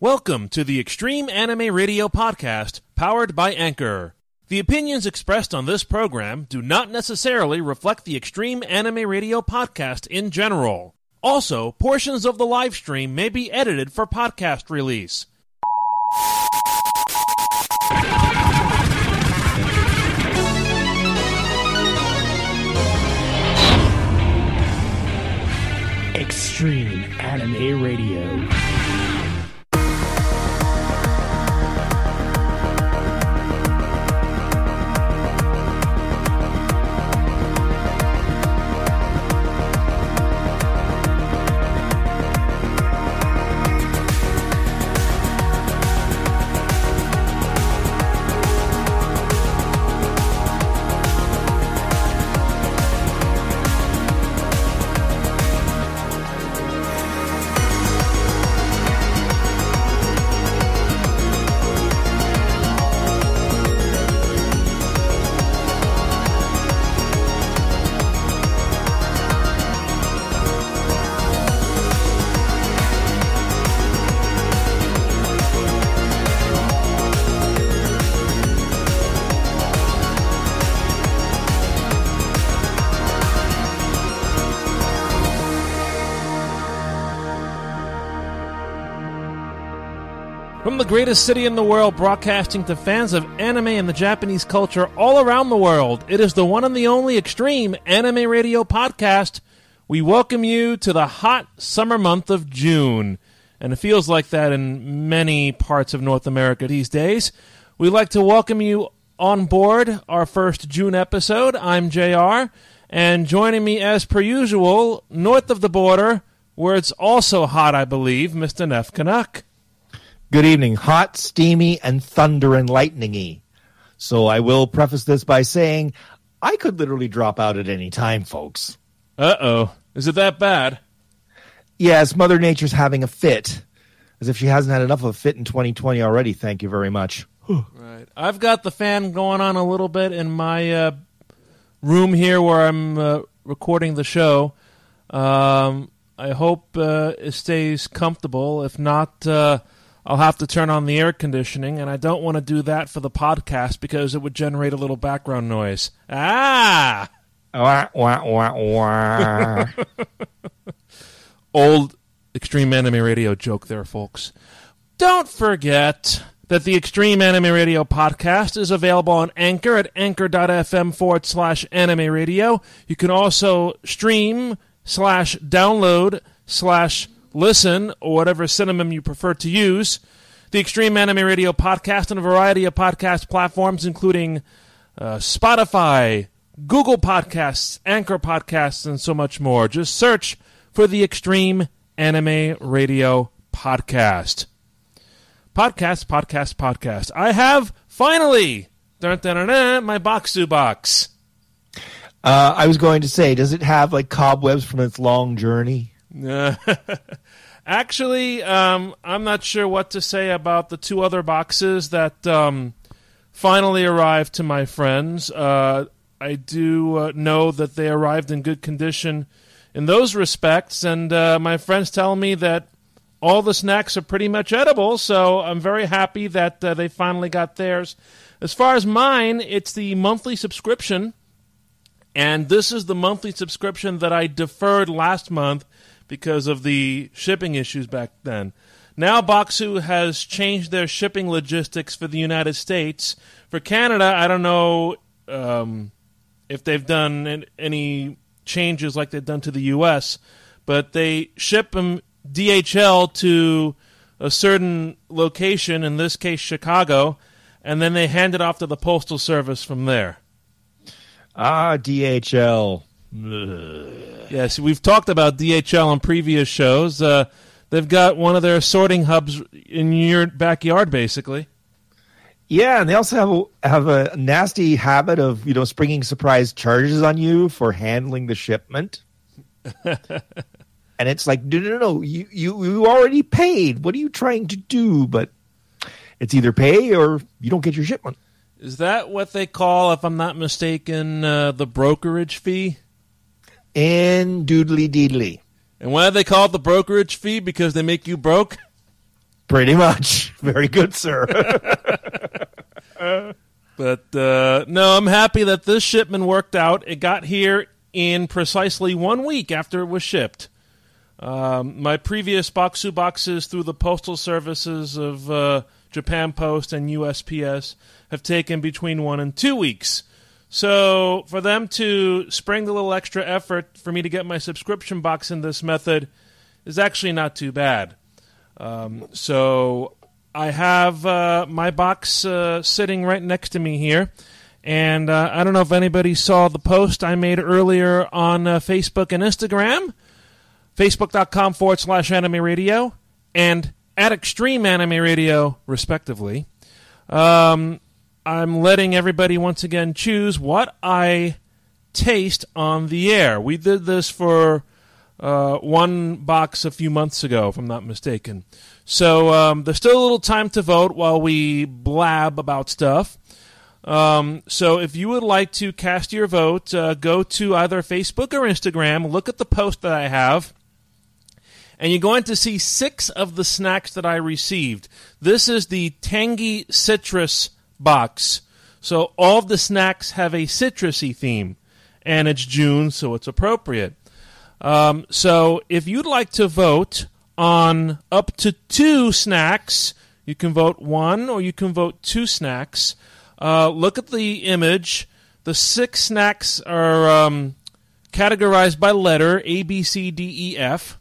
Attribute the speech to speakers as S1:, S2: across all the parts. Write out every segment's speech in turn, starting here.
S1: Welcome to the Extreme Anime Radio Podcast, powered by Anchor. The opinions expressed on this program do not necessarily reflect the Extreme Anime Radio Podcast in general. Also, portions of the live stream may be edited for podcast release.
S2: Extreme Anime Radio.
S1: Greatest city in the world, broadcasting to fans of anime and the Japanese culture all around the world, it is the one and the only Extreme Anime Radio Podcast. We welcome you to the hot summer month of June. And it feels like that in many parts of North America these days. We'd like to welcome you on board our first June episode. I'm JR, and joining me as per usual, north of the border, where it's also hot, I believe, Mr. Neff Canuck.
S3: Good evening. Hot, steamy, and thunder and lightningy. So I will preface this by saying I could literally drop out at any time, folks.
S1: Uh oh. Is it that bad?
S3: Yes, Mother Nature's having a fit. As if she hasn't had enough of a fit in 2020 already. Thank you very much.
S1: Right. I've got the fan going on a little bit in my uh, room here where I'm uh, recording the show. Um, I hope uh, it stays comfortable. If not, uh, I'll have to turn on the air conditioning, and I don't want to do that for the podcast because it would generate a little background noise. Ah!
S3: Wah, wah, wah, wah.
S1: Old Extreme Anime Radio joke there, folks. Don't forget that the Extreme Anime Radio podcast is available on Anchor at anchor.fm forward slash anime radio. You can also stream slash download slash listen or whatever synonym you prefer to use. The Extreme Anime Radio podcast on a variety of podcast platforms, including uh, Spotify, Google Podcasts, Anchor Podcasts, and so much more. Just search for the Extreme Anime Radio podcast. Podcast, podcast, podcast. I have finally my Bokksu box.
S3: Uh, I was going to say, does it have like cobwebs from its long journey?
S1: Actually, um, I'm not sure what to say about the two other boxes that um, finally arrived to my friends. Uh, I do uh, know that they arrived in good condition in those respects, and uh, my friends tell me that all the snacks are pretty much edible, so I'm very happy that uh, they finally got theirs. As far as mine, it's the monthly subscription, and this is the monthly subscription that I deferred last month because of the shipping issues back then. Now Bokksu has changed their shipping logistics for the United States. For Canada, I don't know um, if they've done any changes like they've done to the U.S., but they ship them DHL to a certain location, in this case Chicago, and then they hand it off to the postal service from there.
S3: Ah, DHL.
S1: Yes, we've talked about DHL on previous shows. Uh, they've got one of their sorting hubs in your backyard, basically.
S3: Yeah, and they also have a, have a nasty habit of you know springing surprise charges on you for handling the shipment. and it's like, no, no, no, you, you you already paid. What are you trying to do? But it's either pay or you don't get your shipment.
S1: Is that what they call, if I'm not mistaken, uh, the brokerage fee?
S3: And doodly deedly.
S1: And why do they call it the brokerage fee? Because they make you broke?
S3: Pretty much. Very good, sir.
S1: But uh, no, I'm happy that this shipment worked out. It got here in precisely one week after it was shipped. Um, my previous Bokksu boxes through the postal services of uh, Japan Post and USPS have taken between one and two weeks. So for them to spring the little extra effort for me to get my subscription box in this method is actually not too bad. Um, so I have uh, my box uh, sitting right next to me here. And uh, I don't know if anybody saw the post I made earlier on uh, Facebook and Instagram, facebook.com forward slash anime radio, and at Extreme Anime Radio, respectively. Um, I'm letting everybody once again choose what I taste on the air. We did this for uh, one box a few months ago, if I'm not mistaken. So um, there's still a little time to vote while we blab about stuff. Um, so if you would like to cast your vote, uh, go to either Facebook or Instagram, look at the post that I have, and you're going to see six of the snacks that I received. This is the Tangy Citrus box. So all of the snacks have a citrusy theme, and it's June, so it's appropriate. Um, so if you'd like to vote on up to two snacks, you can vote one or you can vote two snacks. Uh, look at the image. The six snacks are um, categorized by letter A, B, C, D, E, F.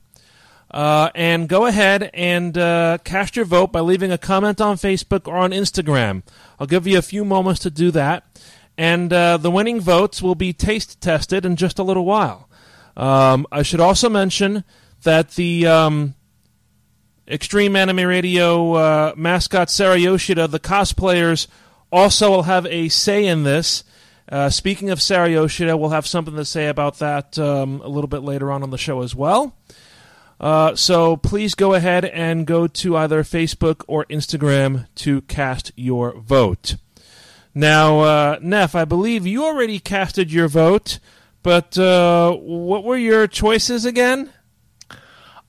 S1: Uh, and go ahead and uh, cast your vote by leaving a comment on Facebook or on Instagram. I'll give you a few moments to do that. And uh, the winning votes will be taste tested in just a little while. Um, I should also mention that the um, Extreme Anime Radio uh, mascot Sarah Yoshida, the cosplayers, also will have a say in this. Uh, speaking of Sarah Yoshida, we'll have something to say about that um, a little bit later on on the show as well. Uh, so please go ahead and go to either Facebook or Instagram to cast your vote. Now, uh, Neff, I believe you already casted your vote, but uh, what were your choices again?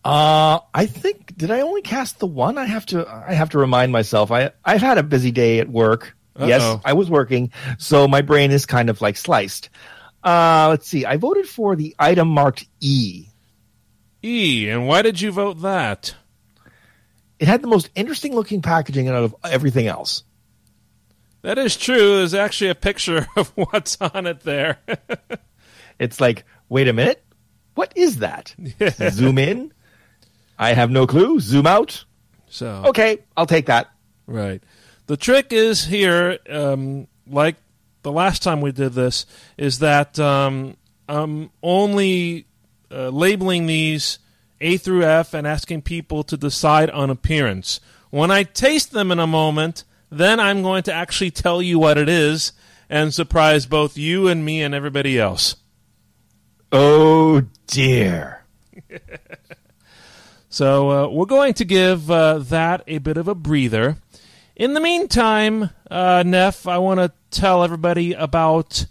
S3: Uh, I think did I only cast the one? I have to I have to remind myself. I I've had a busy day at work.
S1: Uh-oh.
S3: Yes, I was working, so my brain is kind of like sliced. Uh, let's see. I voted for the item marked E.
S1: E, and why did you vote that?
S3: It had the most interesting looking packaging out of everything else.
S1: That is true. There's actually a picture of what's on it there.
S3: It's like, wait a minute, what is that? Zoom in. I have no clue. Zoom out.
S1: so
S3: Okay, I'll take that.
S1: Right. The trick is here, um, like the last time we did this, is that um, I'm only uh, labeling these A through F and asking people to decide on appearance. When I taste them in a moment, then I'm going to actually tell you what it is and surprise both you and me and everybody else.
S3: Oh dear.
S1: So uh, we're going to give uh, that a bit of a breather. In the meantime, uh, Neff, I want to tell everybody about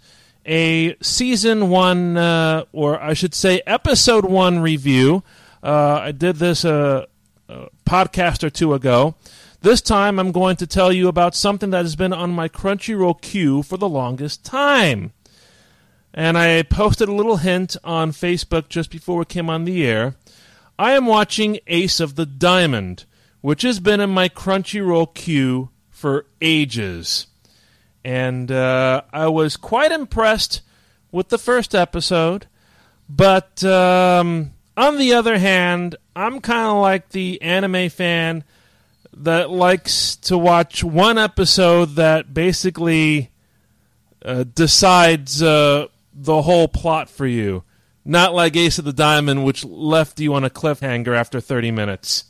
S1: a season one, uh, or I should say, episode one review. Uh, I did this a, a podcast or two ago. This time, I'm going to tell you about something that has been on my Crunchyroll queue for the longest time. And I posted a little hint on Facebook just before we came on the air. I am watching Ace of the Diamond, which has been in my Crunchyroll queue for ages. And uh, I was quite impressed with the first episode. But um, on the other hand, I'm kind of like the anime fan that likes to watch one episode that basically uh, decides uh, the whole plot for you. Not like Ace of the Diamond, which left you on a cliffhanger after 30 minutes.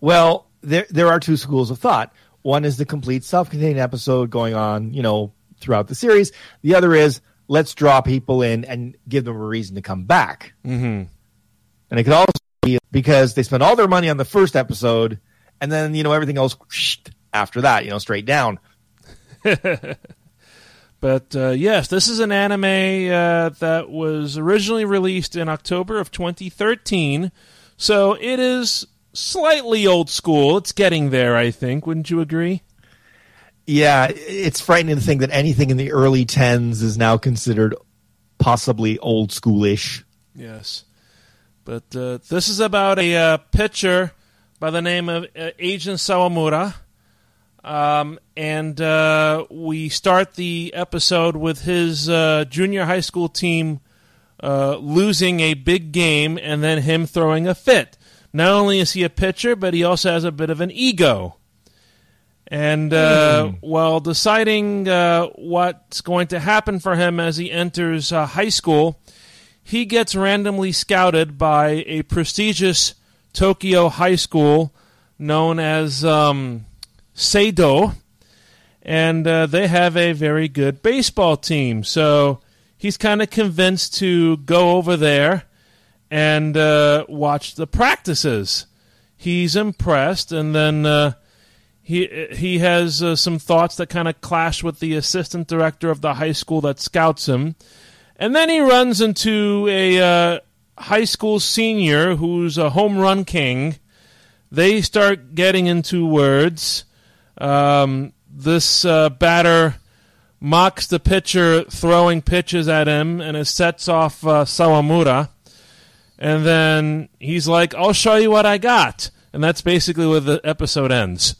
S3: Well, there there are two schools of thought. One is the complete self-contained episode going on, you know, throughout the series. The other is let's draw people in and give them a reason to come back.
S1: Mm-hmm.
S3: And it could also be because they spent all their money on the first episode, and then you know everything else after that, you know, straight down.
S1: But uh, yes, this is an anime uh, that was originally released in October of 2013. So it is slightly old school. It's getting there, I think. Wouldn't you agree?
S3: Yeah, it's frightening to think that anything in the early tens is now considered possibly old schoolish.
S1: Yes. But uh, this is about a uh, pitcher by the name of uh, Eijun Sawamura. Um, and uh, we start the episode with his uh, junior high school team uh, losing a big game and then him throwing a fit. Not only is he a pitcher, but he also has a bit of an ego. And uh,
S3: Hmm.
S1: while deciding uh, what's going to happen for him as he enters uh, high school, he gets randomly scouted by a prestigious Tokyo high school known as um, Seido, and uh, they have a very good baseball team. So he's kind of convinced to go over there and uh, watch the practices. He's impressed, and then uh, he he has uh, some thoughts that kind of clash with the assistant director of the high school that scouts him, and then he runs into a uh, high school senior who's a home run king. They start getting into words. Um, this uh, batter mocks the pitcher throwing pitches at him, and it sets off uh, Sawamura. And then he's like, "I'll show you what I got," and that's basically where the episode ends.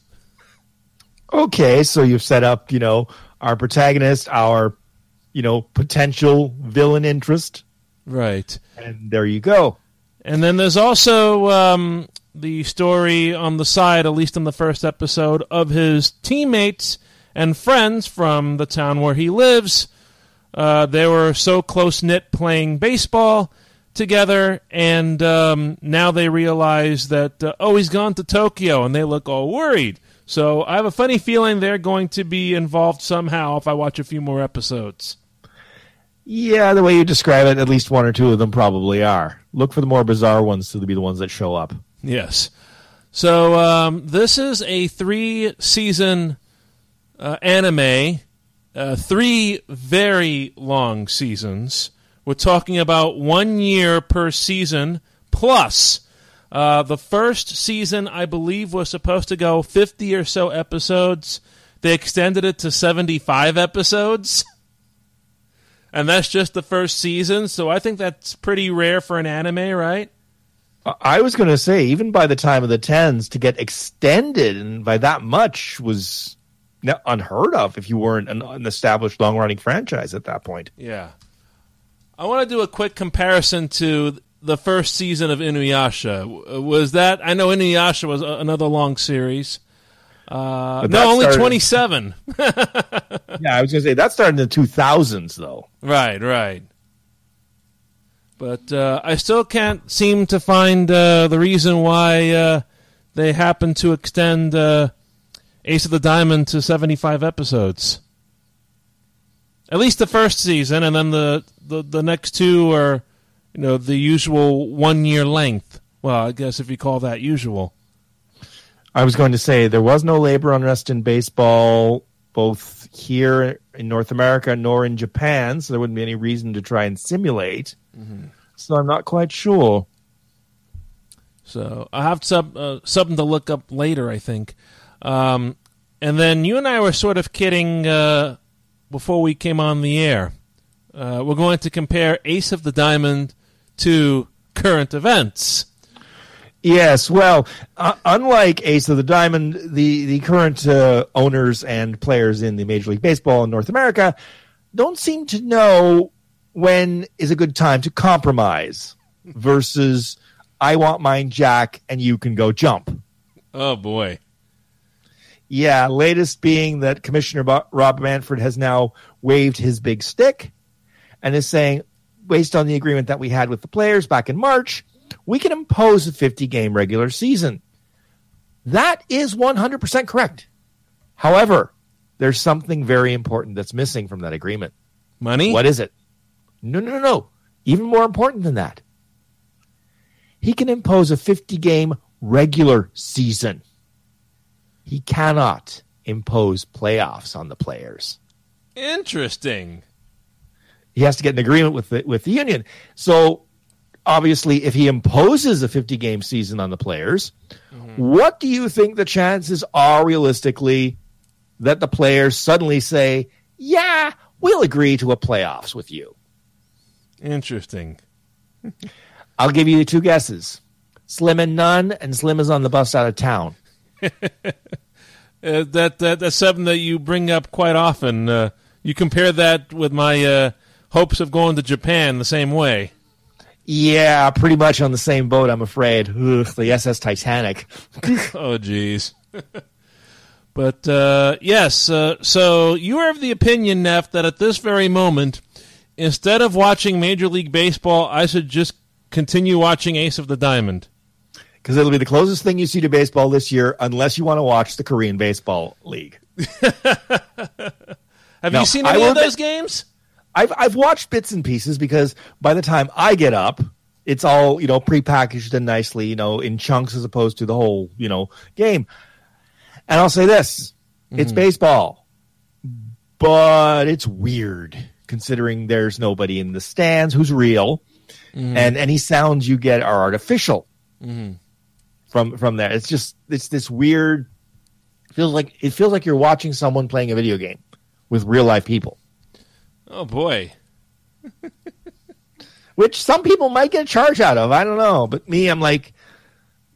S3: Okay, so you've set up, you know, our protagonist, our, you know, potential villain interest,
S1: Right.
S3: and there you go.
S1: And then there's also um, the story on the side, at least in the first episode, of his teammates and friends from the town where he lives. Uh, they were so close knit playing baseball together, and um, now they realize that, uh, oh, he's gone to Tokyo, and they look all worried. So I have a funny feeling they're going to be involved somehow if I watch a few more episodes.
S3: Yeah, the way you describe it, at least one or two of them probably are. Look for the more bizarre ones to be the ones that show up.
S1: Yes. So um, this is a three season uh, anime, uh, three very long seasons. We're talking about one year per season plus. Uh, the first season, I believe, was supposed to go 50 or so episodes. They extended it to 75 episodes. And that's just the first season, so I think that's pretty rare for an anime, right?
S3: I- was going to say, even by the time of the tens, to get extended and by that much was unheard of if you weren't an, an established long running franchise at that point.
S1: Yeah. I want to do a quick comparison to the first season of Inuyasha. Was that I know Inuyasha was a- another long series. Uh, no, only
S3: started-
S1: 27.
S3: Yeah, I was going to say that started in the 2000s, though.
S1: right, right. But uh, I still can't seem to find uh, the reason why uh, they happened to extend uh, Ace of the Diamond to 75 episodes. At least the first season, and then the, the, the next two are, you know, the usual one year length. Well, I guess if you call that usual.
S3: I was going to say there was no labor unrest in baseball, both here in North America nor in Japan, so there wouldn't be any reason to try and simulate. So I'm not quite sure.
S1: So I have some uh, something to look up later, I think. Um, and then you and I were sort of kidding uh, before we came on the air. Uh, we're going to compare Ace of the Diamond to current events.
S3: Yes, well, uh, unlike Ace of the Diamond, the the current uh, owners and players in the Major League Baseball in North America don't seem to know when is a good time to compromise versus I want mine Jack and you can go jump.
S1: Oh boy!
S3: Yeah, latest being that Commissioner Rob Manfred has now waved his big stick and is saying, based on the agreement that we had with the players back in March, we can impose a 50 game regular season. That is 100% correct. However, there's something very important that's missing from that agreement.
S1: Money?
S3: What is it? No, no, no, no. Even more important than that. He can impose a 50 game regular season. He cannot impose playoffs on the players.
S1: Interesting.
S3: He has to get an agreement with the, with the union. So obviously, if he imposes a 50 game season on the players, mm-hmm. what do you think the chances are realistically that the players suddenly say, yeah, we'll agree to a playoffs with you?
S1: Interesting.
S3: I'll give you two guesses. Slim and none, and Slim is on the bus out of town.
S1: Uh, that, that that's something that you bring up quite often. Uh, you compare that with my uh, hopes of going to Japan the same way.
S3: Yeah, pretty much on the same boat, I'm afraid. Ugh, the SS Titanic.
S1: oh, jeez. but uh, yes, uh, so you are of the opinion, Neff, that at this very moment, instead of watching Major League Baseball, I should just continue watching Ace of the Diamond.
S3: Because it'll be the closest thing you see to baseball this year, unless you want to watch the Korean Baseball League.
S1: Have
S3: No,
S1: you seen any of those
S3: admit-
S1: games?
S3: I've I've watched bits and pieces because by the time I get up, it's all you know prepackaged and nicely, you know, in chunks as opposed to the whole you know game. And I'll say this: it's mm-hmm. baseball, but it's weird considering there's nobody in the stands who's real, mm-hmm. and any sounds you get are artificial mm-hmm. From from there. It's just it's this weird. Feels like it feels like you're watching someone playing a video game with real life people.
S1: Oh boy.
S3: which some people might get a charge out of. I don't know, but me, I'm like,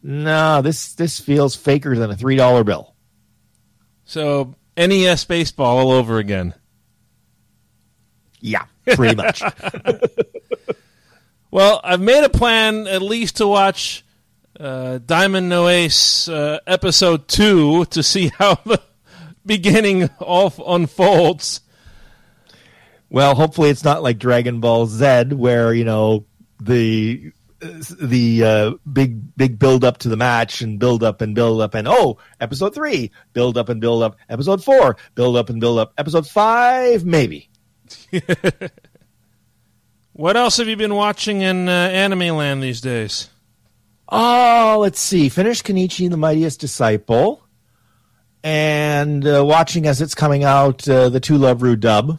S3: no, this this feels faker than a three dollar bill.
S1: So NES baseball all over again.
S3: Yeah, pretty much.
S1: Well, I've made a plan at least to watch uh, Diamond No Ace uh, episode two to see how the beginning all unfolds.
S3: well, hopefully, it's not like Dragon Ball Z, where you know the the uh, big big build up to the match and build up and build up and oh episode three build up and build up episode four build up and build up episode five maybe
S1: What else have you been watching in uh, Anime Land these days?
S3: Oh, let's see. Finished Kenichi the Mightiest Disciple, and uh, watching as it's coming out uh, the To Love Ru dub,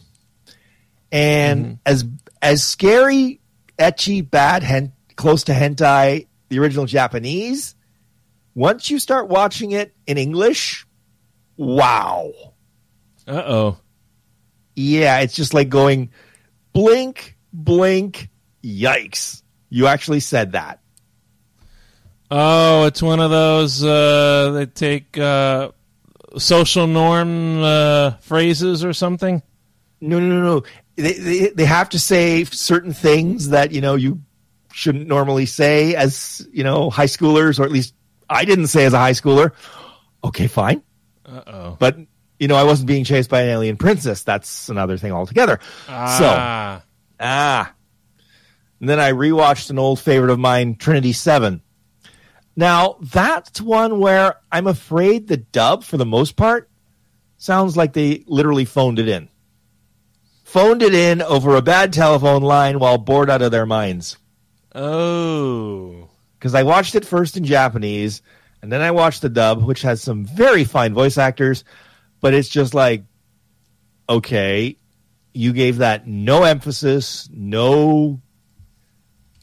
S3: and as as scary, ecchi, bad, hen- close to hentai, the original Japanese. Once you start watching it in English, wow,
S1: Uh oh.
S3: yeah, it's just like going blink, blink, yikes. You actually said that.
S1: Oh, it's one of those uh, they take uh, social norm uh, phrases or something.
S3: No, no, no, no. They, they they have to say certain things that you know you shouldn't normally say as you know high schoolers, or at least I didn't say as a high schooler. Okay, fine,
S1: Uh oh.
S3: but you know I wasn't being chased by an alien princess. That's another thing altogether. So
S1: Ah.
S3: ah, and then I rewatched an old favorite of mine, Trinity Seven. Now that's one where I'm afraid the dub, for the most part, sounds like they literally phoned it in. Phoned it in over a bad telephone line while bored out of their minds.
S1: Oh.
S3: Because I watched it first in Japanese, and then I watched the dub, which has some very fine voice actors, but it's just like, okay, you gave that no emphasis, no,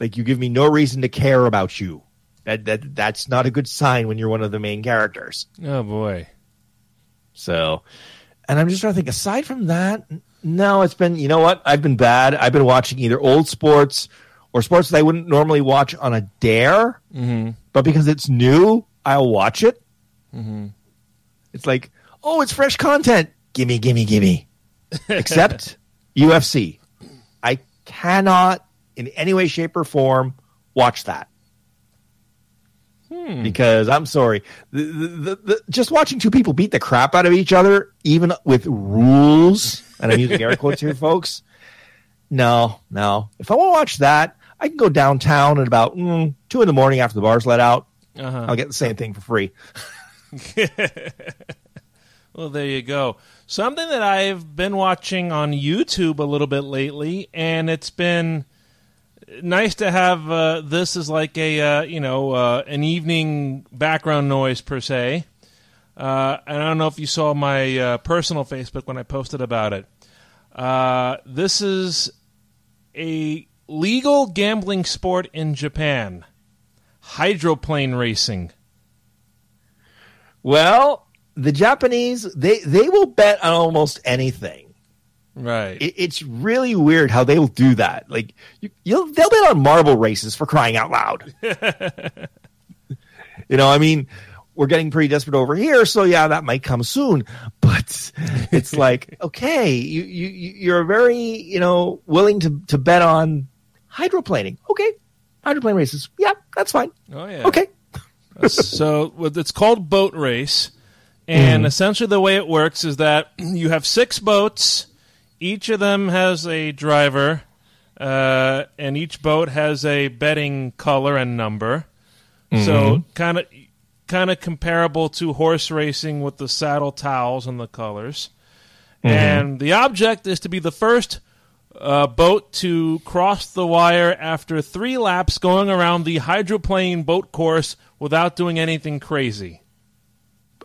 S3: like you give me no reason to care about you. That that that's not a good sign when you're one of the main characters.
S1: Oh boy.
S3: So, and I'm just trying to think. Aside from that, no, it's been. You know what? I've been bad. I've been watching either old sports or sports that I wouldn't normally watch on a dare,
S1: Mm-hmm.
S3: but because it's new, I'll watch it. It's like, oh, it's fresh content. Gimme, gimme, gimme. Except UFC. I cannot, in any way, shape, or form, watch that. Because I'm sorry, the, the, the, the, just watching two people beat the crap out of each other, even with rules, and I'm using air quotes here, folks. No, no. If I want to watch that, I can go downtown at about mm, two in the morning after the bars let out.
S1: Uh-huh.
S3: I'll get the same thing for free.
S1: Well, there you go. Something that I've been watching on YouTube a little bit lately, and it's been nice to have uh, this as like a uh, you know uh, an evening background noise per se. Uh, and I don't know if you saw my uh, personal Facebook when I posted about it. Uh, this is a legal gambling sport in Japan. Hydroplane racing.
S3: Well, the Japanese they they will bet on almost anything.
S1: Right.
S3: It, it's really weird how they'll do that. Like you, you'll they'll bet on marble races for crying out loud. you know, I mean, we're getting pretty desperate over here, so yeah, that might come soon. But it's like, okay, you you you're very you know willing to to bet on hydroplaning. Okay, hydroplane races. Yeah, that's fine.
S1: oh yeah.
S3: Okay.
S1: so it's called boat race, and mm. essentially the way it works is that you have six boats. Each of them has a driver, uh, and each boat has a betting color and number. So kind of kind of comparable to horse racing with the saddle towels and the colors. And the object is to be the first uh, boat to cross the wire after three laps going around the hydroplane boat course without doing anything crazy.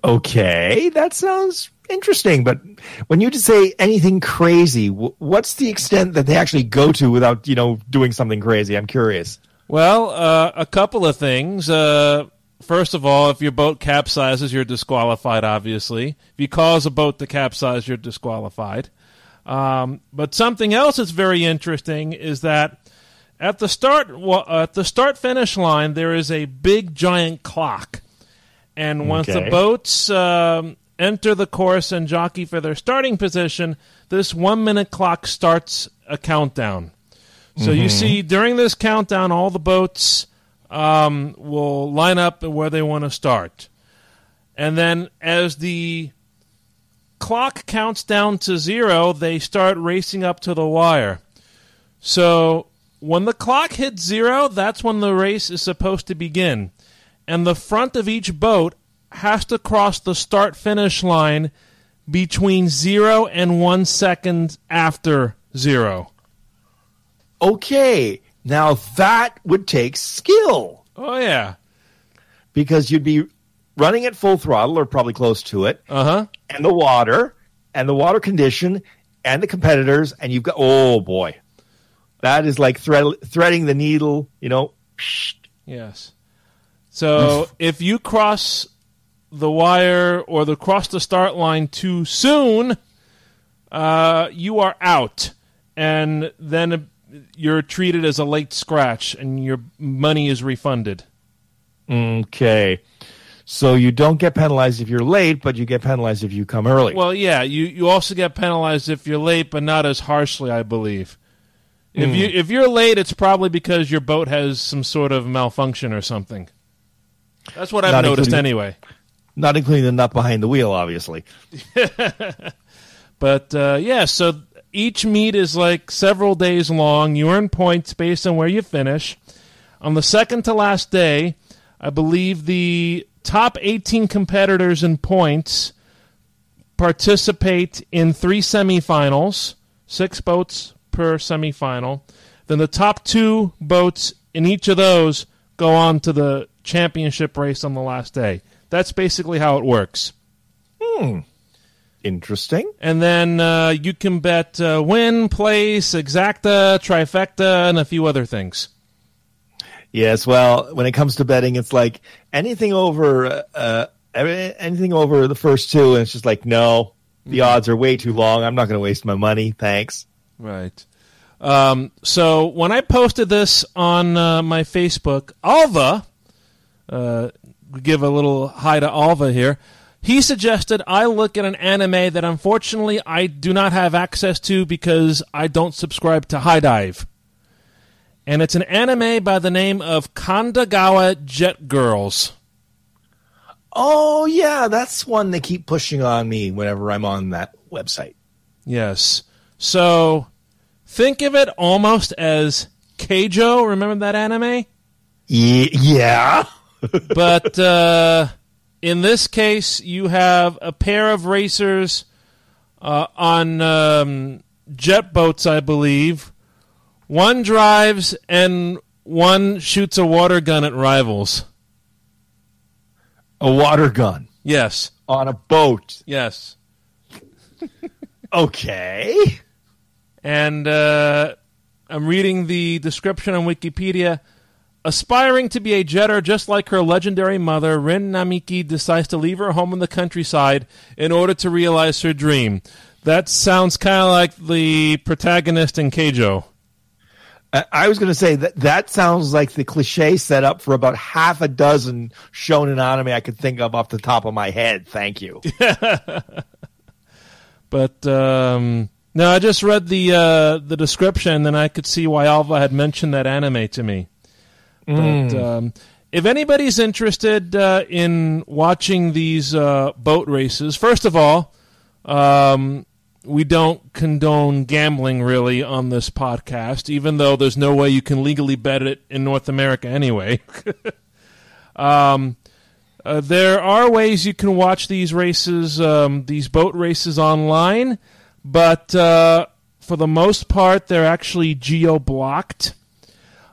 S3: Okay, that sounds interesting. But when you just say anything crazy, what's the extent that they actually go to without you know doing something crazy? I'm curious.
S1: Well, uh, a couple of things. Uh, first of all, if your boat capsizes, you're disqualified, obviously. If you cause a boat to capsize, you're disqualified. Um, but something else that's very interesting is that at the start well, at the start finish line there is a big giant clock, and once the boats um, enter the course and jockey for their starting position, this one minute clock starts a countdown. So you see during this countdown, all the boats um, will line up where they want to start, and then as the clock counts down to zero, they start racing up to the wire. So when the clock hits zero, that's when the race is supposed to begin. And the front of each boat has to cross the start finish line between zero and one second after zero.
S3: Okay, now that would take skill
S1: Oh, yeah.
S3: because you'd be running at full throttle or probably close to it,
S1: Uh huh.
S3: and the water and the water condition and the competitors, and you've got oh boy, that is like thread, threading the needle. You know,
S1: Yes. So if you cross the wire or the cross the start line too soon, uh, you are out, and then you're treated as a late scratch, and your money is refunded.
S3: Okay. So you don't get penalized if you're late, but you get penalized if you come early.
S1: Well, yeah, you, you also get penalized if you're late, but not as harshly, I believe. If you if you're late, it's probably because your boat has some sort of malfunction or something. That's what I've
S3: Not
S1: noticed anyway.
S3: Not including the nut behind the wheel, obviously.
S1: But uh, yeah, so each meet is like several days long. You earn points based on where you finish. On the second to last day, I believe the top 18 competitors in points participate in three semifinals, six boats per semifinal. Then the top two boats in each of those go on to the championship race on the last day. That's basically how it works. Hmm.
S3: Interesting.
S1: And then uh, you can bet uh, win, place, exacta, trifecta, and a few other things.
S3: Yes. Well, when it comes to betting, it's like anything over uh, anything over the first two, and it's just like no, the odds are way too long. I'm not going to waste my money. Thanks.
S1: Right. Um, so when I posted this on uh, my Facebook, Alva, uh, give a little hi to Alva here. He suggested I look at an anime that unfortunately I do not have access to because I don't subscribe to HIDIVE. And it's an anime by the name of Kandagawa Jet Girls.
S3: Oh yeah, that's one they keep pushing on me whenever I'm on that website.
S1: Yes. So think of it almost as Keijo. Remember that anime?
S3: Ye- yeah.
S1: but uh, in this case, you have a pair of racers uh, on um, jet boats, I believe. One drives and one shoots a water gun at rivals.
S3: A water gun
S1: Yes,
S3: on a boat.
S1: yes.
S3: Okay.
S1: And uh, I'm reading the description on Wikipedia. Aspiring to be a jetter just like her legendary mother, Rin Namiki decides to leave her home in the countryside in order to realize her dream. That sounds kind of like the protagonist in Keijo.
S3: I- was going to say that that sounds like the cliche setup for about half a dozen shonen anime I could think of off the top of my head. Thank you.
S1: But um, no, I just read the uh, the description, and I could see why Alva had mentioned that anime to me. But um, if anybody's interested uh, in watching these uh, boat races, first of all, um, we don't condone gambling really on this podcast, even though there's no way you can legally bet it in North America anyway. um, uh, there are ways you can watch these races, um, these boat races online, but uh, for the most part, they're actually geo blocked.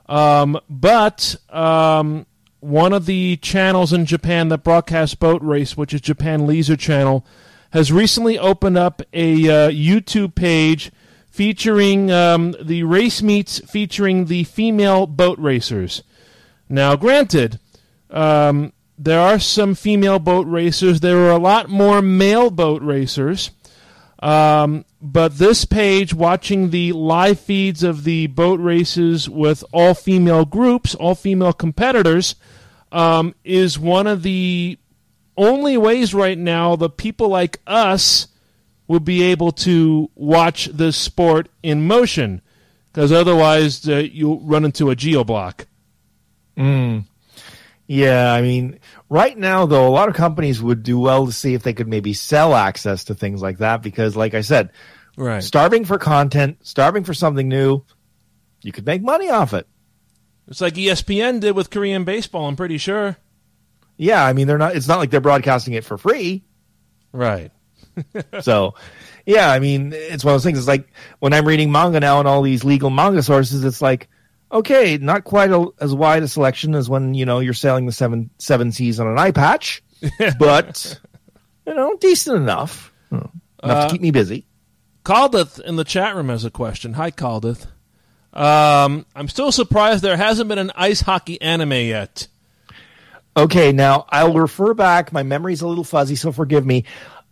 S1: Um, but um, one of the channels in Japan that broadcasts boat race, which is Japan Leisure Channel, has recently opened up a uh, YouTube page featuring um, the race meets featuring the female boat racers. Now, granted, um, there are some female boat racers. There are a lot more male boat racers. Um, but this page, watching the live feeds of the boat races with all female groups, all female competitors, um, is one of the only ways right now that people like us will be able to watch this sport in motion. Because otherwise, uh, you'll run into a geo block.
S3: Yeah, I mean, right now though, a lot of companies would do well to see if they could maybe sell access to things like that because, like I said,
S1: Right.
S3: starving for content, starving for something new, you could make money off it.
S1: It's like ESPN did with Korean baseball, I'm pretty sure.
S3: Yeah, I mean, they're not. It's not like they're broadcasting it for free.
S1: Right.
S3: So, yeah, I mean, it's one of those things. It's like when I'm reading manga now and all these legal manga sources, it's like, okay, not quite a, as wide a selection as when you know you're selling the seven seven C's on an eye patch, but you know, decent enough, know, enough to keep me busy.
S1: Caldeth in the chat room has a question. Hi, Caldeth. Um, I'm still surprised there hasn't been an ice hockey anime yet.
S3: Okay, now I'll refer back. My memory's a little fuzzy, so forgive me.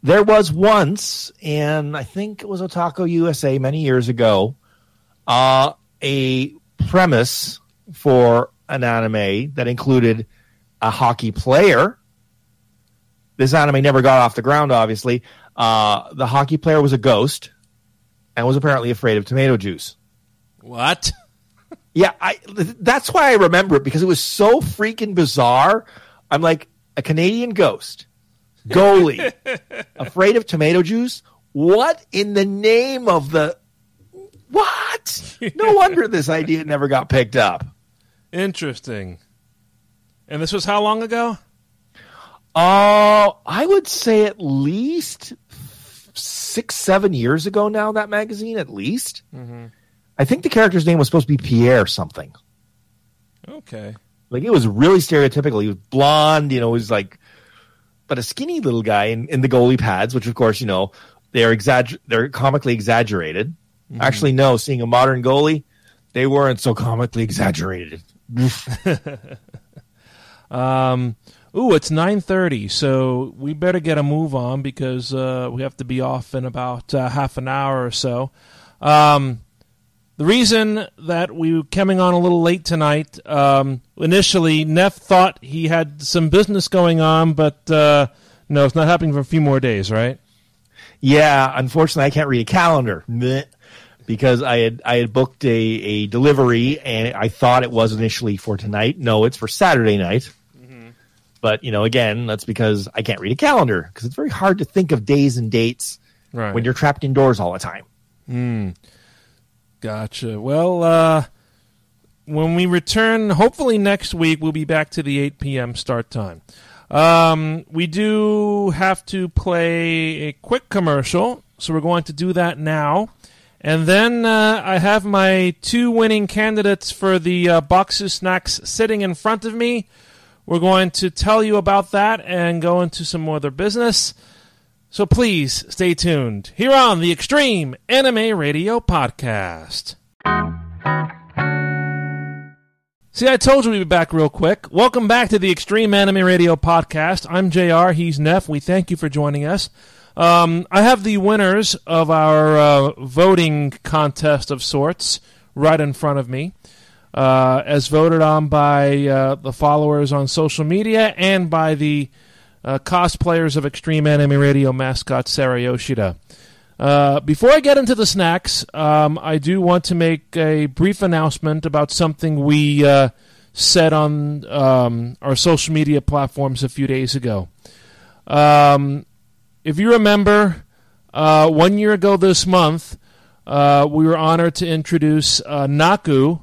S3: There was once, and I think it was Otaku USA many years ago, uh, a premise for an anime that included a hockey player. This anime never got off the ground, obviously. Uh, the hockey player was a ghost and was apparently afraid of tomato juice.
S1: What?
S3: Yeah, I that's why I remember it because it was so freaking bizarre. I'm like a Canadian ghost, goalie, afraid of tomato juice. What in the name of the what? No wonder this idea never got picked up.
S1: Interesting. And this was how long ago?
S3: Oh, I would say at least six, seven years ago now. That magazine, at least. Mm-hmm. I think the character's name was supposed to be Pierre something.
S1: Okay.
S3: Like it was really stereotypical. He was blonde, you know, he was like, but a skinny little guy in, in the goalie pads, which of course, you know, they're exagger they're comically exaggerated. Actually, no, seeing a modern goalie, they weren't so comically exaggerated.
S1: Um, ooh, it's 9:30, so we better get a move on because uh, we have to be off in about uh, half an hour or so. Um, the reason that we were coming on a little late tonight, um, initially, Neff thought he had some business going on, but uh, no, it's not happening for a few more days, right?
S3: Yeah, unfortunately, I can't read a calendar. Because I had I had booked a, a delivery and I thought it was initially for tonight. No, it's for Saturday night. But you know, again, that's because I can't read a calendar because it's very hard to think of days and dates
S1: Right.
S3: when you're trapped indoors all the time.
S1: Gotcha. Well, uh, when we return, hopefully next week, we'll be back to the 8 p.m. start time. Um, we do have to play a quick commercial, so we're going to do that now. And then uh, I have my two winning candidates for the uh, boxes snacks sitting in front of me. We're going to tell you about that and go into some more other business. So please stay tuned here on the Extreme Anime Radio Podcast. See, I told you we'd be back real quick. Welcome back to the Extreme Anime Radio Podcast. I'm JR. He's Neff. We thank you for joining us. Um, I have the winners of our uh, voting contest of sorts right in front of me, uh, as voted on by uh, the followers on social media and by the uh, cosplayers of Extreme Anime Radio mascot Sarah Yoshida. Uh, before I get into the snacks, um, I do want to make a brief announcement about something we uh, said on um, our social media platforms a few days ago. Um, if you remember, uh, one year ago this month, uh, we were honored to introduce uh, Naku,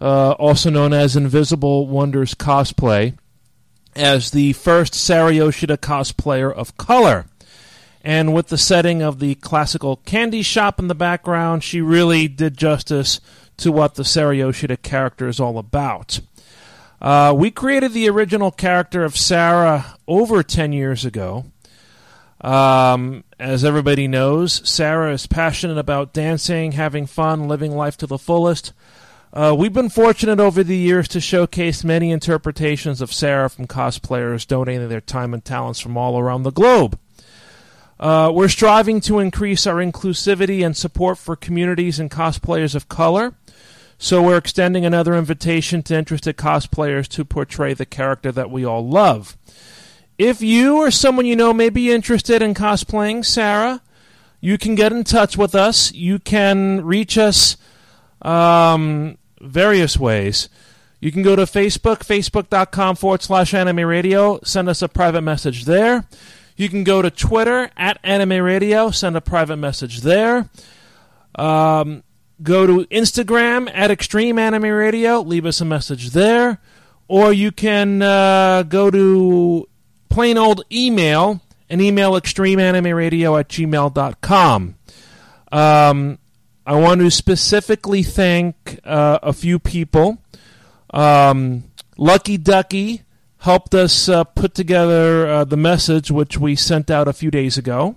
S1: uh, also known as Invisible Wonders Cosplay, as the first Sarah Yoshida cosplayer of color. And with the setting of the classical candy shop in the background, she really did justice to what the Sarah Yoshida character is all about. Uh, we created the original character of Sarah over 10 years ago. Um, as everybody knows, Sarah is passionate about dancing, having fun, living life to the fullest. Uh, we've been fortunate over the years to showcase many interpretations of Sarah from cosplayers donating their time and talents from all around the globe. Uh, we're striving to increase our inclusivity and support for communities and cosplayers of color. So we're extending another invitation to interested cosplayers to portray the character that we all love. If you or someone you know may be interested in cosplaying Sarah, you can get in touch with us. You can reach us um, various ways. You can go to Facebook, facebook.com forward slash anime radio, send us a private message there. You can go to Twitter at Anime Radio, send a private message there. Um, go to Instagram at Extreme Anime Radio, leave us a message there. Or you can uh, go to plain old email and email extremeanimeradio at gmail.com. Um, I want to specifically thank uh, a few people. Um, Lucky Ducky helped us uh, put together uh, the message which we sent out a few days ago.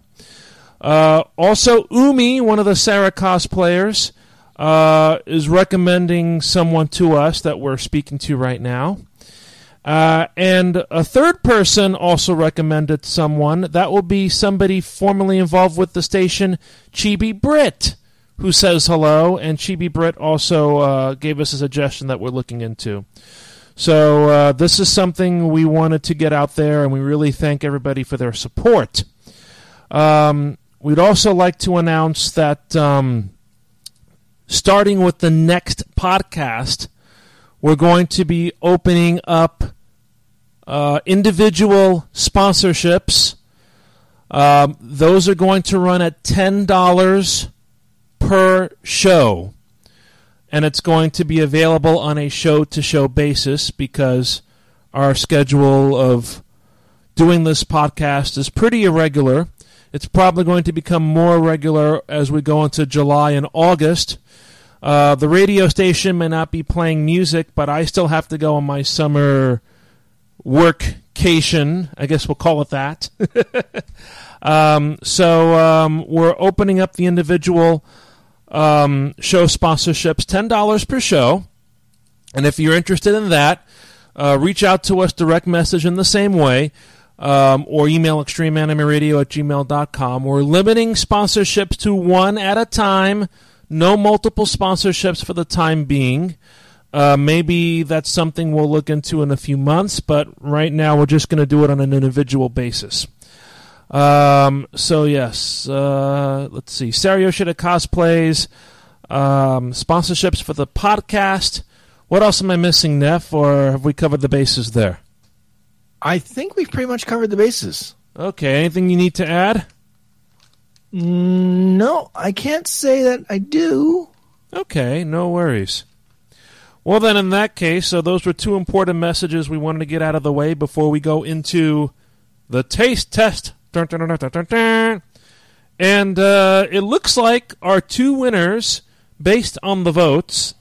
S1: Uh, also, Umi, one of the Sarah cosplayers, uh, is recommending someone to us that we're speaking to right now. Uh, and a third person also recommended someone. That will be somebody formerly involved with the station, Chibi Brit, who says hello. And Chibi Brit also uh, gave us a suggestion that we're looking into. So uh, this is something we wanted to get out there, and we really thank everybody for their support. Um, we'd also like to announce that um, starting with the next podcast, we're going to be opening up uh, individual sponsorships. Um, those are going to run at ten dollars per show and it's going to be available on a show to show basis because our schedule of doing this podcast is pretty irregular. It's probably going to become more regular as we go into July and August. Uh, the radio station may not be playing music, but I still have to go on my summer workcation. I guess we'll call it that. um, so um, we're opening up the individual um, show sponsorships, ten dollars per show. And if you're interested in that, uh, reach out to us direct message in the same way. Um, or email extremeanimeradio at gmail.com. We're limiting sponsorships to one at a time. No multiple sponsorships for the time being. Uh, maybe that's something we'll look into in a few months, but right now we're just going to do it on an individual basis. Um, so yes, uh, let's see. Sarah Yoshida cosplays, um, sponsorships for the podcast. What else am I missing, Neff, or have we covered the bases there?
S3: I think we've pretty much covered the bases.
S1: Okay. Anything you need to add?
S3: No, I can't say that I do.
S1: Okay, no worries. Well, then, in that case, so those were two important messages we wanted to get out of the way before we go into the taste test. Dun, dun, dun. And uh, it looks like our two winners, based on the votes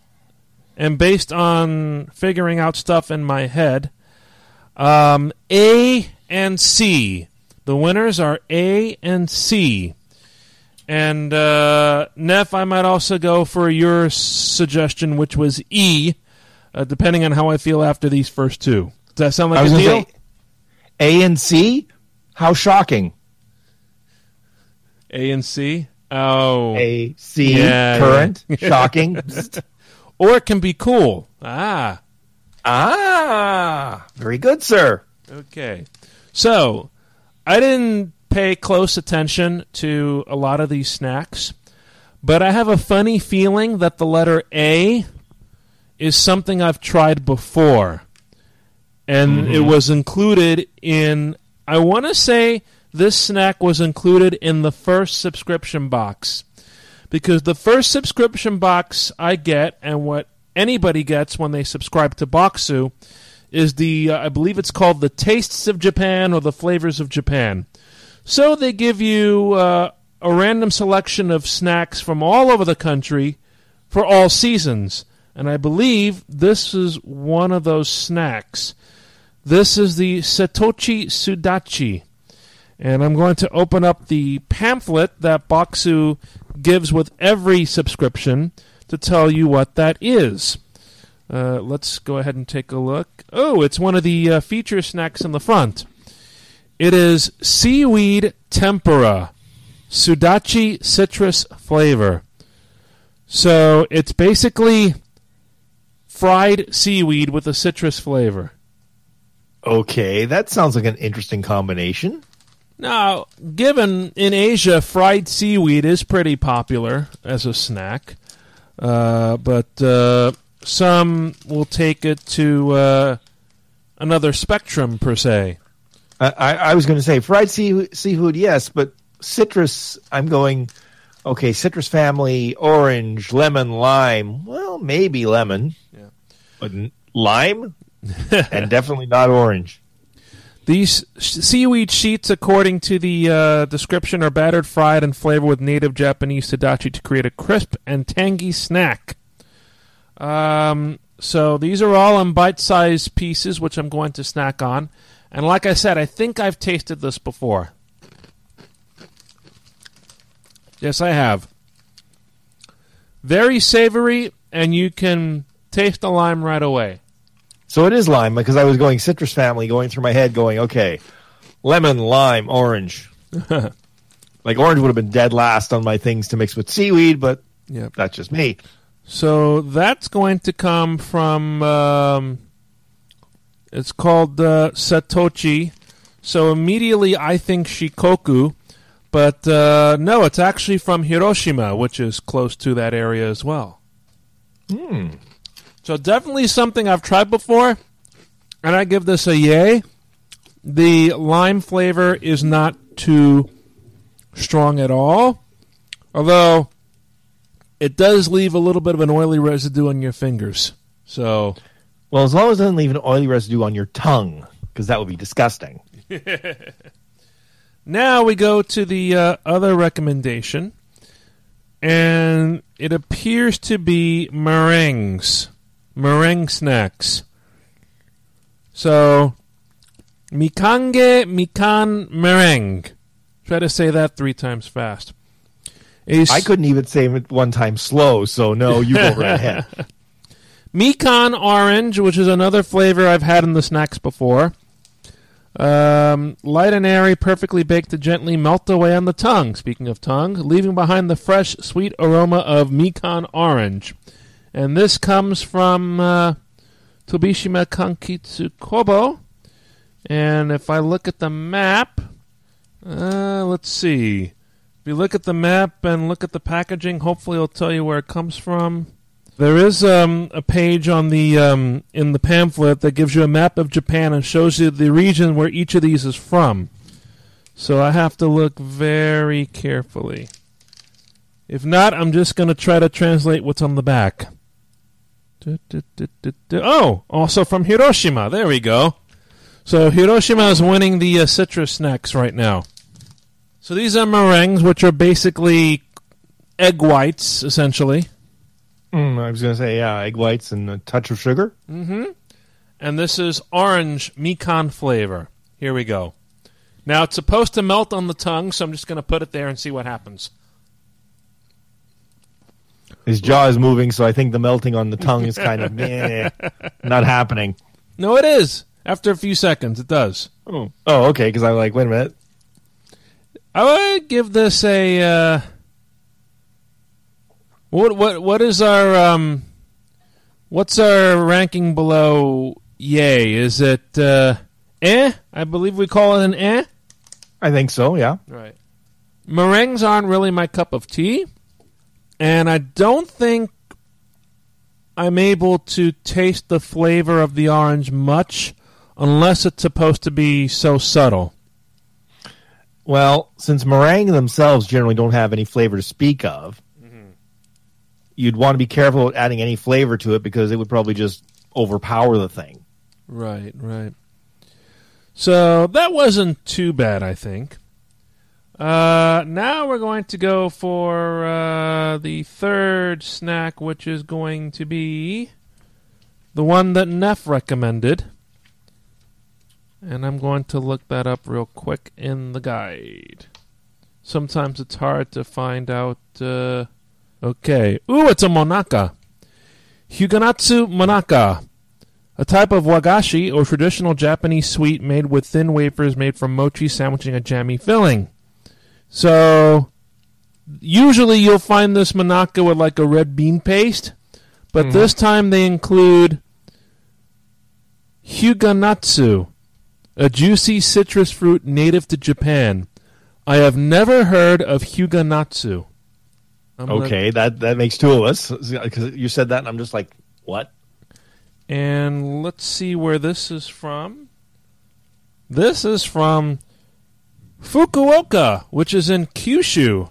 S1: and based on figuring out stuff in my head, um, A and C. The winners are A and C. And uh, Neff, I might also go for your suggestion, which was E, uh, depending on how I feel after these first two. Does that sound like a deal?
S3: A and C. How shocking!
S1: A and C. Oh,
S3: A C
S1: Yeah,
S3: current shocking.
S1: or it can be cool. Ah,
S3: ah, very good, sir.
S1: okay. So I didn't pay close attention to a lot of these snacks, but I have a funny feeling that the letter A is something I've tried before, and it was included in. I want to say this snack was included in the first subscription box because the first subscription box I get and what anybody gets when they subscribe to Bokksu is the uh, I believe it's called the Tastes of Japan or the Flavors of Japan. So they give you uh, a random selection of snacks from all over the country for all seasons. And I believe this is one of those snacks. This is the Setouchi Sudachi. And I'm going to open up the pamphlet that Bokksu gives with every subscription to tell you what that is. Uh, let's go ahead and take a look. Oh, it's one of the uh, feature snacks in the front. It is seaweed tempura, sudachi citrus flavor. So it's basically fried seaweed with a citrus flavor.
S3: Okay, that sounds like an interesting combination.
S1: Now, given in Asia, fried seaweed is pretty popular as a snack, uh, but uh, some will take it to uh, another spectrum, per se.
S3: I, I, I was going to say fried sea, seafood, yes, but citrus. I'm going. Okay, citrus family, orange, lemon, lime. Well, maybe lemon,
S1: Yeah.
S3: but n- lime, and definitely not orange.
S1: These seaweed sheets, according to the uh, description, are battered, fried, and flavored with native Japanese sudachi to create a crisp and tangy snack. Um, so these are all in bite-sized pieces, which I'm going to snack on. And like I said, I think I've tasted this before. Yes, I have. Very savory, and you can taste the lime right away.
S3: So it is lime because I was going citrus family, going through my head, going okay, lemon, lime, orange. like orange would have been dead last on my things to mix with seaweed, but
S1: Yep.
S3: that's just me.
S1: So that's going to come from. Um, it's called uh, Setouchi. So immediately I think Shikoku, but uh, no, it's actually from Hiroshima, which is close to that area as well.
S3: Hmm.
S1: So definitely something I've tried before, and I give this a yay. The lime flavor is not too strong at all, although it does leave a little bit of an oily residue on your fingers. So
S3: Well, as long as it doesn't leave an oily residue on your tongue, because that would be disgusting.
S1: now we go to the uh, other recommendation, and it appears to be meringues, meringue snacks. So, mikange mikan meringue. Try to say that three times fast.
S3: I couldn't even say it one time slow, so no, you go right ahead.
S1: Mikan orange, which is another flavor I've had in the snacks before. Um, light and airy, perfectly baked to gently melt away on the tongue. Speaking of tongue, leaving behind the fresh, sweet aroma of Mikan orange. And this comes from uh, Tobishima Kankitsu Kobo. And if I look at the map, uh, let's see. If you look at the map and look at the packaging, hopefully it'll tell you where it comes from. There is um, a page on the um, in the pamphlet that gives you a map of Japan and shows you the region where each of these is from. So I have to look very carefully. If not, I'm just going to try to translate what's on the back. Oh, also from Hiroshima. There we go. So Hiroshima is winning the uh, citrus snacks right now. So these are meringues, which are basically egg whites, essentially.
S3: Mm, I was going to say, yeah, egg whites and a touch of sugar.
S1: Mm-hmm. And this is orange mikan flavor. Here we go. Now it's supposed to melt on the tongue, so I'm just going to put it there and see what happens.
S3: His jaw is moving, so I think the melting on the tongue is kind of meh, not happening.
S1: No, it is. After a few seconds, it does.
S3: Oh, oh okay. Because I'm like, wait a minute.
S1: I would give this a. Uh, what what what is our um? What's our ranking below? Yay! Is it uh, eh? I believe we call it an eh.
S3: I think so. Yeah.
S1: Right. Meringues aren't really my cup of tea, and I don't think I'm able to taste the flavor of the orange much unless it's supposed to be so subtle.
S3: Well, since meringue themselves generally don't have any flavor to speak of, you'd want to be careful with adding any flavor to it because it would probably just overpower the thing.
S1: Right, right. So that wasn't too bad, I think. Uh, now we're going to go for uh, the third snack, which is going to be the one that Neff recommended. And I'm going to look that up real quick in the guide. Sometimes it's hard to find out. Uh, okay. Ooh, it's a monaka. Hyuganatsu monaka. A type of wagashi or traditional Japanese sweet made with thin wafers made from mochi sandwiching a jammy filling. So, usually you'll find this monaka with like a red bean paste, but
S3: Mhm.
S1: this time they include Hyuganatsu, a juicy citrus fruit native to Japan. I have never heard of Hyuganatsu. I'm gonna-
S3: Okay, that that makes two of us because you said that, and I'm just like, what?
S1: And let's see where this is from. This is from Fukuoka, which is in Kyushu,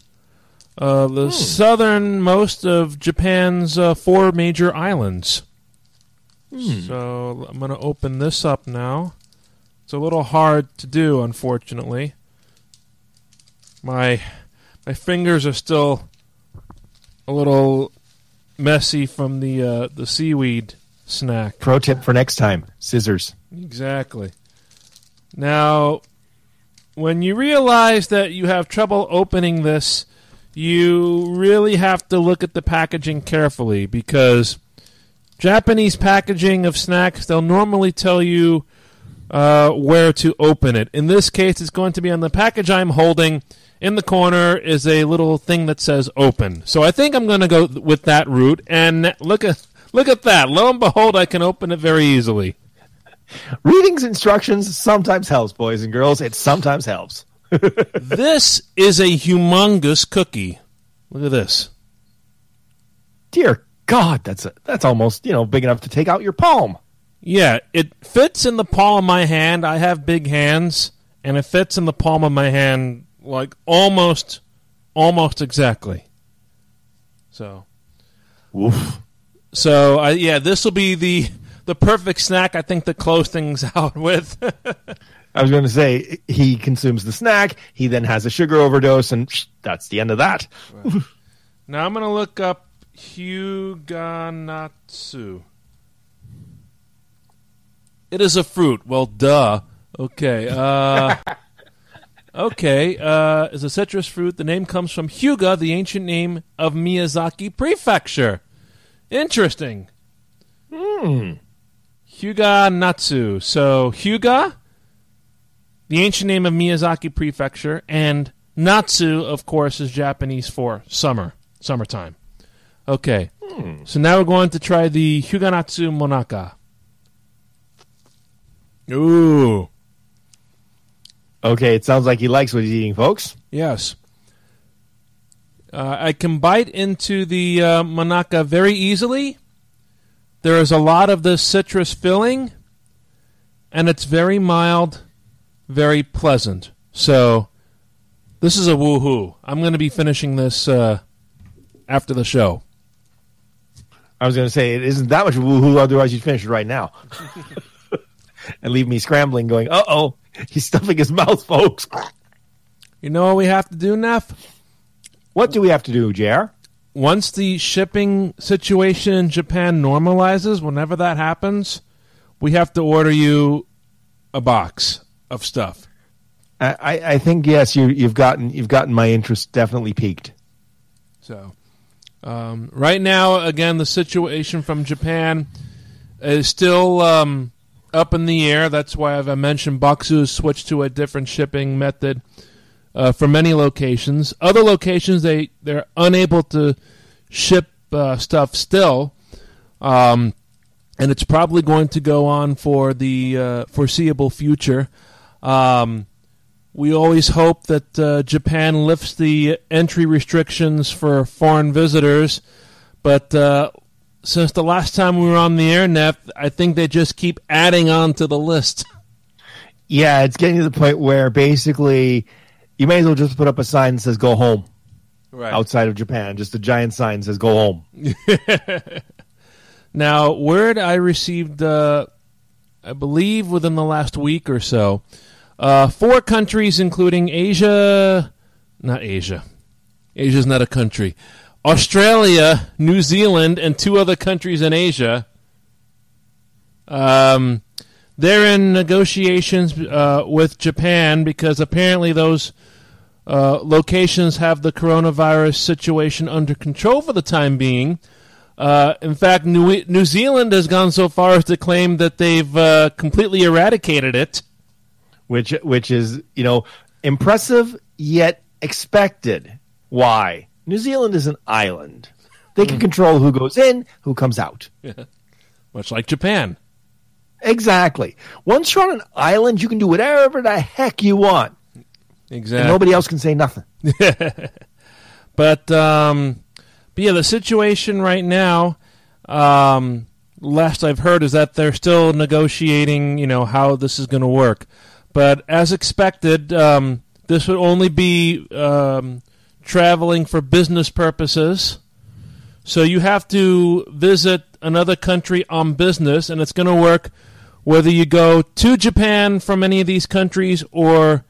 S1: uh, the southernmost of Japan's uh, four major islands. So I'm going to open this up now. It's a little hard to do, unfortunately. My my fingers are still a little messy from the uh, the seaweed snack.
S3: Pro tip for next time: scissors.
S1: Exactly. Now, when you realize that you have trouble opening this, you really have to look at the packaging carefully because Japanese packaging of snacks, they'll normally tell you uh, where to open it. In this case, it's going to be on the package I'm holding. In the corner is a little thing that says open. So I think I'm going to go with that route. And look at look at that. Lo and behold, I can open it very easily.
S3: Reading instructions sometimes helps, boys and girls. It sometimes helps.
S1: this is a humongous cookie. Look at this.
S3: Dear God, that's a, that's almost you know big enough to take out your palm.
S1: Yeah, it fits in the palm of my hand. I have big hands, and it fits in the palm of my hand like almost, almost exactly. So,
S3: Oof.
S1: so I yeah, this will be the the perfect snack. I think to close things out with.
S3: I was going to say he consumes the snack. He then has a sugar overdose, and psh, that's the end of that.
S1: now I'm gonna look up Hyuganatsu. It is a fruit. Well, duh. Okay. Uh, okay. Uh, is a citrus fruit. The name comes from Hyuga, the ancient name of Miyazaki Prefecture. Interesting.
S3: Hmm.
S1: Hyuga Natsu. So Hyuga, the ancient name of Miyazaki Prefecture, and Natsu, of course, is Japanese for summer, summertime. Okay. So now we're going to try the Hyuganatsu Monaka. Ooh.
S3: Okay, it sounds like he likes what he's eating, folks.
S1: Yes. Uh, I can bite into the uh, very easily. There is a lot of the citrus filling, and it's very mild, very pleasant. So, this is a woohoo. I'm going to be finishing this uh, after the show.
S3: I was going to say it isn't that much woohoo, otherwise you'd finish it right now, and leave me scrambling, going, "Uh oh, he's stuffing his mouth, folks."
S1: You know what we have to do, Neff?
S3: What do we have to do, Jr?
S1: Once the shipping situation in Japan normalizes, whenever that happens, we have to order you a box of stuff.
S3: I, I think yes, you you've gotten you've gotten my interest definitely piqued.
S1: So, Um, right now, again, the situation from Japan is still um, up in the air. That's why, as I mentioned, Bokksu has switched to a different shipping method uh, for many locations. Other locations, they they're unable to ship uh, stuff still, um, and it's probably going to go on for the uh, foreseeable future. Um, we always hope that uh, Japan lifts the entry restrictions for foreign visitors, but uh, since the last time we were on the air, Neff, I think they just keep adding on to the list.
S3: Yeah, it's getting to the point where basically you may as well just put up a sign that says "Go home"
S1: Right.
S3: outside of Japan. Just a giant sign that says "Go home."
S1: Now, word I received, uh, I believe within the last week or so, uh, four countries, including Asia, not Asia, Asia's not a country, Australia, New Zealand, and two other countries in Asia. Um, they're in negotiations uh, with Japan because apparently those uh, locations have the coronavirus situation under control for the time being. Uh, in fact, New, New Zealand has gone so far as to claim that they've uh, completely eradicated it.
S3: which which is you know impressive yet expected. Why? New Zealand is an island. They can control who goes in, who comes out.
S1: Much like Japan.
S3: Exactly. Once you're on an island, you can do whatever the heck you want. And
S1: Exactly.
S3: nobody else can say nothing.
S1: But um, but yeah, the situation right now, um, last I've heard, is that they're still negotiating. You know how this is going to work. But as expected, um, this would only be um, traveling for business purposes. So you have to visit another country on business, and it's going to work whether you go to Japan from any of these countries or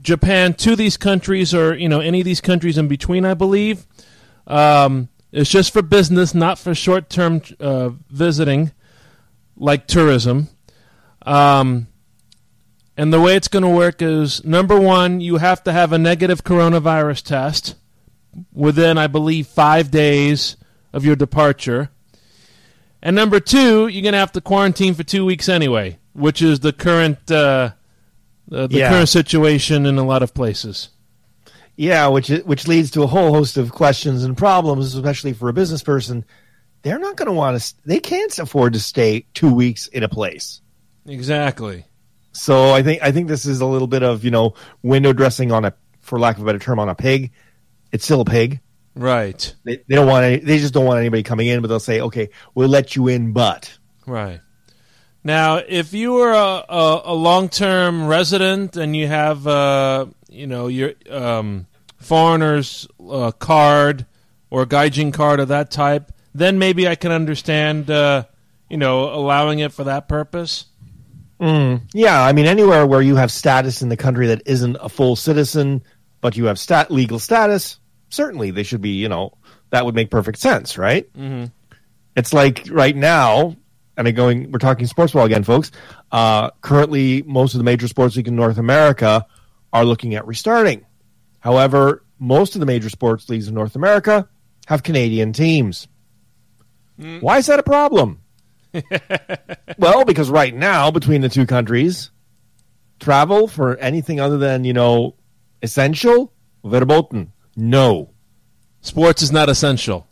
S1: Japan to these countries or you know any of these countries in between. I believe um, it's just for business, not for short-term uh, visiting, like tourism. Um, and the way it's going to work is number one, you have to have a negative coronavirus test within, I believe, five days of your departure. And number two, you're going to have to quarantine for two weeks anyway, which is the current uh, the, the
S3: Yeah.
S1: current situation in a lot of places.
S3: Yeah, which which leads to a whole host of questions and problems, especially for a business person. They're not going to want to. They can't afford to stay two weeks in a place.
S1: Exactly.
S3: So I think I think this is a little bit of you know window dressing on a, for lack of a better term, on a pig. It's still a pig.
S1: Right.
S3: They, they don't want any, they just don't want anybody coming in, but they'll say, okay, we'll let you in, but
S1: Right. Now, if you were a, a, a long-term resident and you have, uh, you know, your um, foreigner's uh, card or gaijin card of that type, then maybe I can understand, uh, you know, allowing it for that purpose.
S3: Yeah, I mean anywhere where you have status in the country that isn't a full citizen, but you have stat legal status, certainly they should be. You know, that would make perfect sense, right? Mm-hmm. It's like right now, and I'm going. We're talking sports ball again, folks. Uh, currently, most of the major sports leagues in North America are looking at restarting. However, most of the major sports leagues in North America have Canadian teams. Why is that a problem? well, because right now, between the two countries, travel for anything other than, you know, essential, verboten. No.
S1: Sports is not essential.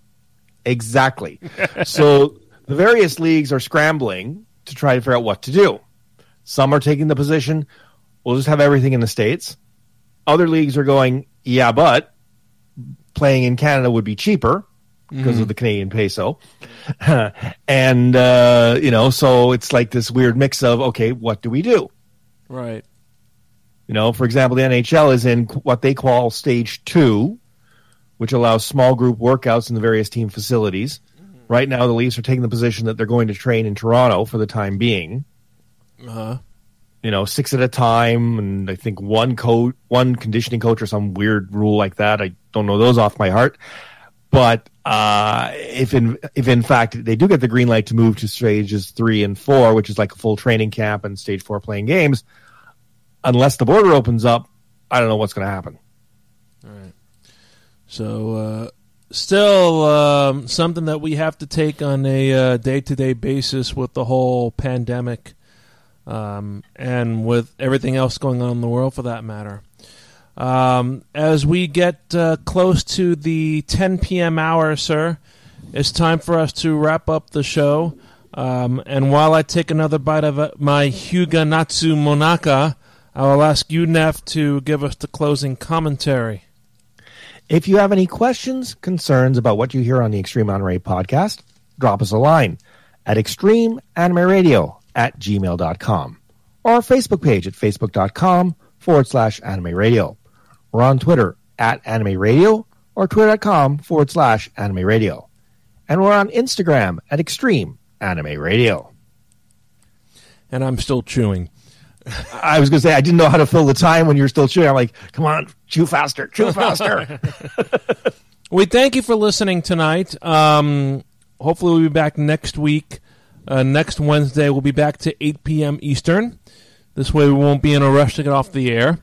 S3: Exactly. so the various leagues are scrambling to try to figure out what to do. Some are taking the position, we'll just have everything in the States. Other leagues are going, yeah, but playing in Canada would be cheaper because of the Canadian peso. and, uh, you know, so it's like this weird mix of, okay, what do we do?
S1: Right.
S3: You know, for example, the NHL is in what they call stage two, which allows small group workouts in the various team facilities. Right now, the Leafs are taking the position that they're going to train in Toronto for the time being.
S1: Uh-huh.
S3: You know, six at a time, and I think one coach, one conditioning coach, or some weird rule like that. I don't know those off my heart. But uh, if in if in fact they do get the green light to move to stages three and four, which is like a full training camp, and stage four playing games, unless the border opens up, I don't know what's going to happen. All right.
S1: So uh, still um, something that we have to take on a day to day basis with the whole pandemic um, and with everything else going on in the world for that matter. Um, as we get uh, close to the 10 p.m. hour, sir, it's time for us to wrap up the show. Um, and while I take another bite of uh, my Hyuga Natsu Monaka, I will ask you, Neff, to give us the closing commentary.
S3: If you have any questions, concerns about what you hear on the Extreme Anime Radio podcast, drop us a line at Extreme Anime Radio at gmail.com or our Facebook page at facebook.com forward slash anime radio. We're on Twitter at anime radio or twitter.com forward slash anime radio. And we're on Instagram at Extreme Anime Radio.
S1: And I'm still chewing.
S3: I was going to say, I didn't know how to fill the time when you're still chewing. I'm like, come on, chew faster, chew faster.
S1: we thank you for listening tonight. Um, hopefully, we'll be back next week. Uh, next Wednesday, we'll be back to 8 p.m. Eastern. This way, we won't be in a rush to get off the air.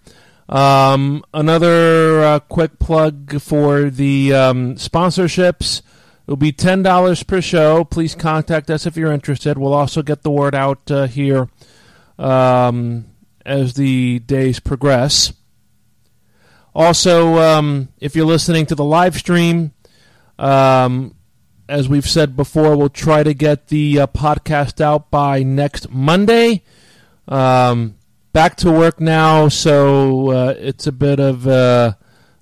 S1: Um, another uh, quick plug for the um, sponsorships. It'll be ten dollars per show. Please contact us if you're interested. We'll also get the word out uh, here um, as the days progress. Also, um, if you're listening to the live stream, um, as we've said before, we'll try to get the uh, podcast out by next Monday. Um, back to work now, so uh, it's a bit of uh,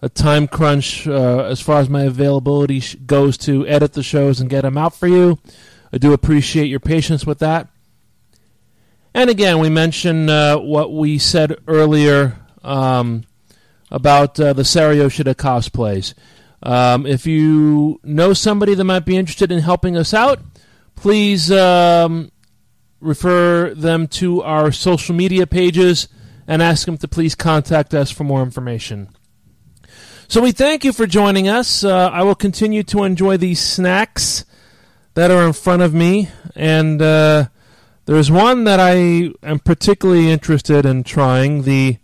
S1: a time crunch uh, as far as my availability sh- goes to edit the shows and get them out for you. I do appreciate your patience with that. And again, we mentioned uh, what we said earlier um, about uh, the Sarah Yoshida cosplays. Um, if you know somebody that might be interested in helping us out, please um, refer them to our social media pages and ask them to please contact us for more information. So we thank you for joining us. Uh, I will continue to enjoy these snacks that are in front of me, and uh, there's one that I am particularly interested in trying the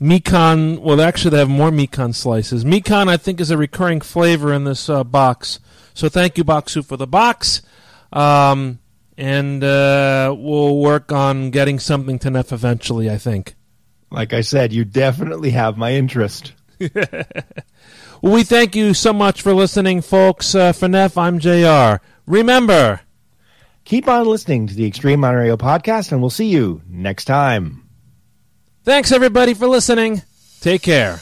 S1: Mikan. Well, actually, they have more Mikan slices. Mikan, I think, is a recurring flavor in this uh, box. So thank you, Bokksu, for the box. Um, and uh, we'll work on getting something to Neff eventually, I think.
S3: Like I said, you definitely have my interest.
S1: well, we thank you so much for listening, folks. Uh, for Neff, I'm JR. Remember,
S3: keep on listening to the Extreme Anime Radio podcast, and we'll see you next time.
S1: Thanks, everybody, for listening. Take care.